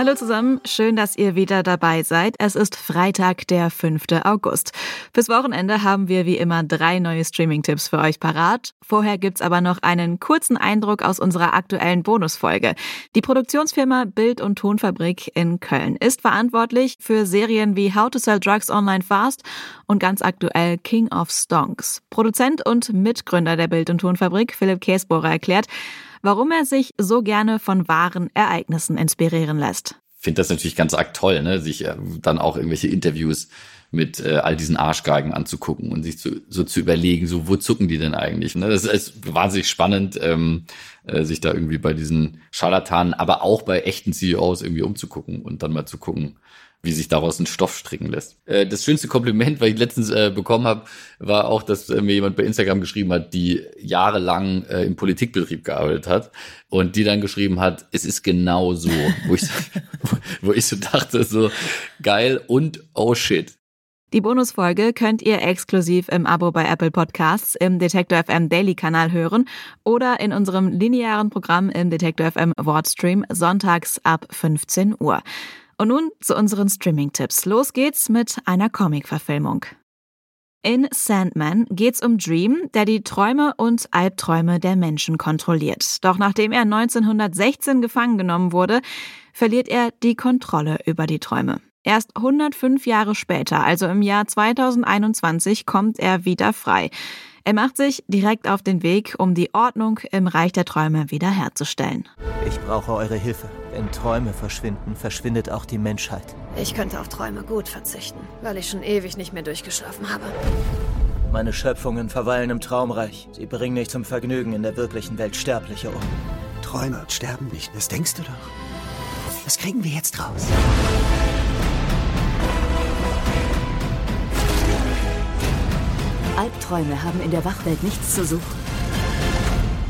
Hallo zusammen, schön, dass ihr wieder dabei seid. Es ist Freitag, der 5. August. Fürs Wochenende haben wir wie immer drei neue Streaming-Tipps für euch parat. Vorher gibt's aber noch einen kurzen Eindruck aus unserer aktuellen Bonusfolge. Die Produktionsfirma Bild- und Tonfabrik in Köln ist verantwortlich für Serien wie How to Sell Drugs Online Fast und ganz aktuell King of Stonks. Produzent und Mitgründer der Bild- und Tonfabrik, Philipp Käsbohrer, erklärt, warum er sich so gerne von wahren Ereignissen inspirieren lässt. Ich finde das natürlich ganz arg toll, ne? sich äh, dann auch irgendwelche Interviews mit äh, all diesen Arschgeigen anzugucken und sich zu, so zu überlegen, so wo zucken die denn eigentlich? Ne? Das ist wahnsinnig spannend, ähm, äh, sich da irgendwie bei diesen Scharlatanen, aber auch bei echten CEOs irgendwie umzugucken und dann mal zu gucken, wie sich daraus ein Stoff stricken lässt. Äh, das schönste Kompliment, was ich letztens äh, bekommen habe, war auch, dass äh, mir jemand bei Instagram geschrieben hat, die jahrelang äh, im Politikbetrieb gearbeitet hat und die dann geschrieben hat, es ist genau so, wo ich, wo ich so dachte, so geil und oh shit. Die Bonusfolge könnt ihr exklusiv im Abo bei Apple Podcasts im Detektor FM Daily Kanal hören oder in unserem linearen Programm im Detektor FM Wordstream sonntags ab 15 Uhr. Und nun zu unseren Streaming-Tipps. Los geht's mit einer Comic-Verfilmung. In Sandman geht's um Dream, der die Träume und Albträume der Menschen kontrolliert. Doch nachdem er 1916 gefangen genommen wurde, verliert er die Kontrolle über die Träume. Erst 105 Jahre später, also im Jahr 2021, kommt er wieder frei. Er macht sich direkt auf den Weg, um die Ordnung im Reich der Träume wiederherzustellen. Ich brauche eure Hilfe. Wenn Träume verschwinden, verschwindet auch die Menschheit. Ich könnte auf Träume gut verzichten, weil ich schon ewig nicht mehr durchgeschlafen habe. Meine Schöpfungen verweilen im Traumreich. Sie bringen nicht zum Vergnügen in der wirklichen Welt Sterbliche um. Träume und sterben nicht, das denkst du doch. Was kriegen wir jetzt raus? Albträume haben in der Wachwelt nichts zu suchen.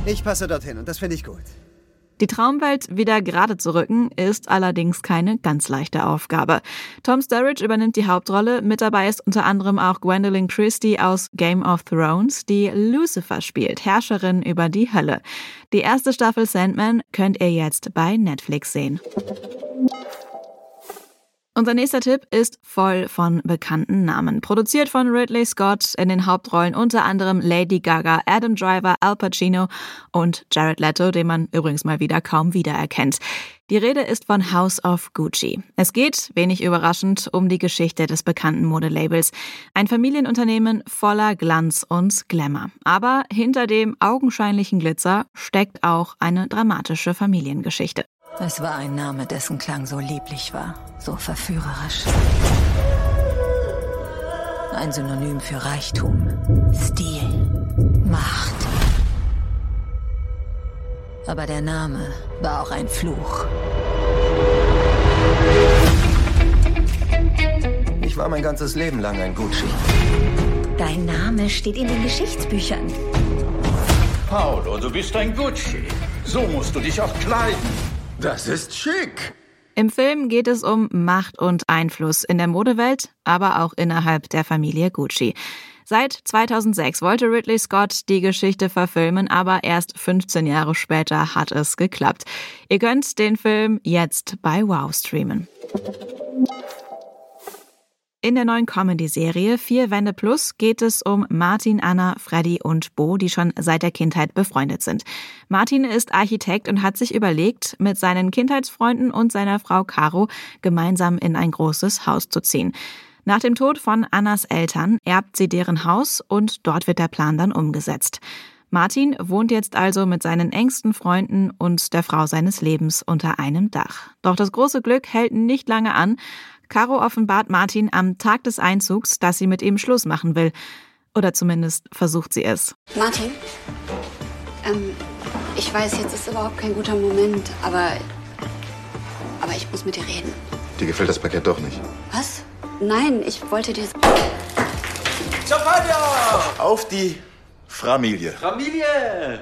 Ich passe dorthin und das finde ich gut. Die Traumwelt wieder gerade zu rücken, ist allerdings keine ganz leichte Aufgabe. Tom Sturridge übernimmt die Hauptrolle, mit dabei ist unter anderem auch Gwendolyn Christie aus Game of Thrones, die Lucifer spielt, Herrscherin über die Hölle. Die erste Staffel Sandman könnt ihr jetzt bei Netflix sehen. Unser nächster Tipp ist voll von bekannten Namen. Produziert von Ridley Scott in den Hauptrollen unter anderem Lady Gaga, Adam Driver, Al Pacino und Jared Leto, den man übrigens mal wieder kaum wiedererkennt. Die Rede ist von House of Gucci. Es geht, wenig überraschend, um die Geschichte des bekannten Modelabels. Ein Familienunternehmen voller Glanz und Glamour. Aber hinter dem augenscheinlichen Glitzer steckt auch eine dramatische Familiengeschichte. Es war ein Name, dessen Klang so lieblich war, so verführerisch. Ein Synonym für Reichtum, Stil, Macht. Aber der Name war auch ein Fluch. Ich war mein ganzes Leben lang ein Gucci. Dein Name steht in den Geschichtsbüchern. Paolo, du bist ein Gucci. So musst du dich auch kleiden. Das ist schick. Im Film geht es um Macht und Einfluss in der Modewelt, aber auch innerhalb der Familie Gucci. Seit 2006 wollte Ridley Scott die Geschichte verfilmen, aber erst 15 Jahre später hat es geklappt. Ihr könnt den Film jetzt bei Wow streamen. In der neuen Comedy-Serie Vier Wände Plus geht es um Martin, Anna, Freddy und Bo, die schon seit der Kindheit befreundet sind. Martin ist Architekt und hat sich überlegt, mit seinen Kindheitsfreunden und seiner Frau Caro gemeinsam in ein großes Haus zu ziehen. Nach dem Tod von Annas Eltern erbt sie deren Haus und dort wird der Plan dann umgesetzt. Martin wohnt jetzt also mit seinen engsten Freunden und der Frau seines Lebens unter einem Dach. Doch das große Glück hält nicht lange an. Caro offenbart Martin am Tag des Einzugs, dass sie mit ihm Schluss machen will. Oder zumindest versucht sie es. Martin, ähm, ich weiß, jetzt ist überhaupt kein guter Moment, aber, aber ich muss mit dir reden. Dir gefällt das Paket doch nicht. Was? Nein, ich wollte dir... Champagner! Auf die Familie. Familie!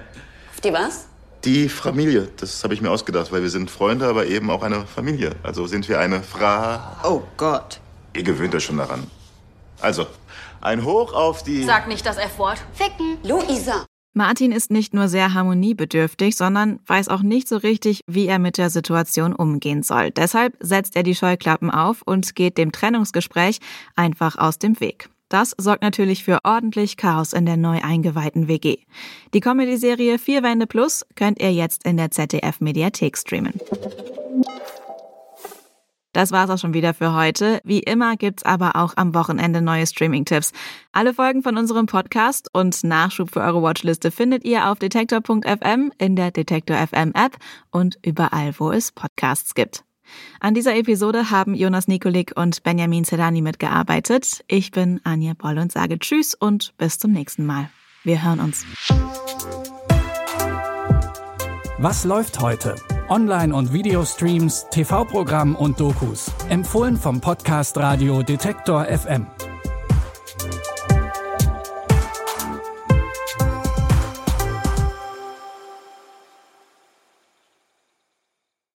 Auf die was? Die Familie, das habe ich mir ausgedacht, weil wir sind Freunde, aber eben auch eine Familie. Also sind wir eine Fra... Oh Gott. Ihr gewöhnt euch schon daran. Also, ein Hoch auf die... Sag nicht das F-Wort. Ficken. Luisa. Martin ist nicht nur sehr harmoniebedürftig, sondern weiß auch nicht so richtig, wie er mit der Situation umgehen soll. Deshalb setzt er die Scheuklappen auf und geht dem Trennungsgespräch einfach aus dem Weg. Das sorgt natürlich für ordentlich Chaos in der neu eingeweihten WG. Die Comedy-Serie Vier Wände Plus könnt ihr jetzt in der ZDF-Mediathek streamen. Das war's auch schon wieder für heute. Wie immer gibt's aber auch am Wochenende neue Streaming-Tipps. Alle Folgen von unserem Podcast und Nachschub für eure Watchliste findet ihr auf detektor.fm, in der Detektor FM App und überall, wo es Podcasts gibt. An dieser Episode haben Jonas Nikolik und Benjamin Sedani mitgearbeitet. Ich bin Anja Boll und sage Tschüss und bis zum nächsten Mal. Wir hören uns. Was läuft heute? Online- und Videostreams, TV-Programm und Dokus. Empfohlen vom Podcast Radio Detektor FM.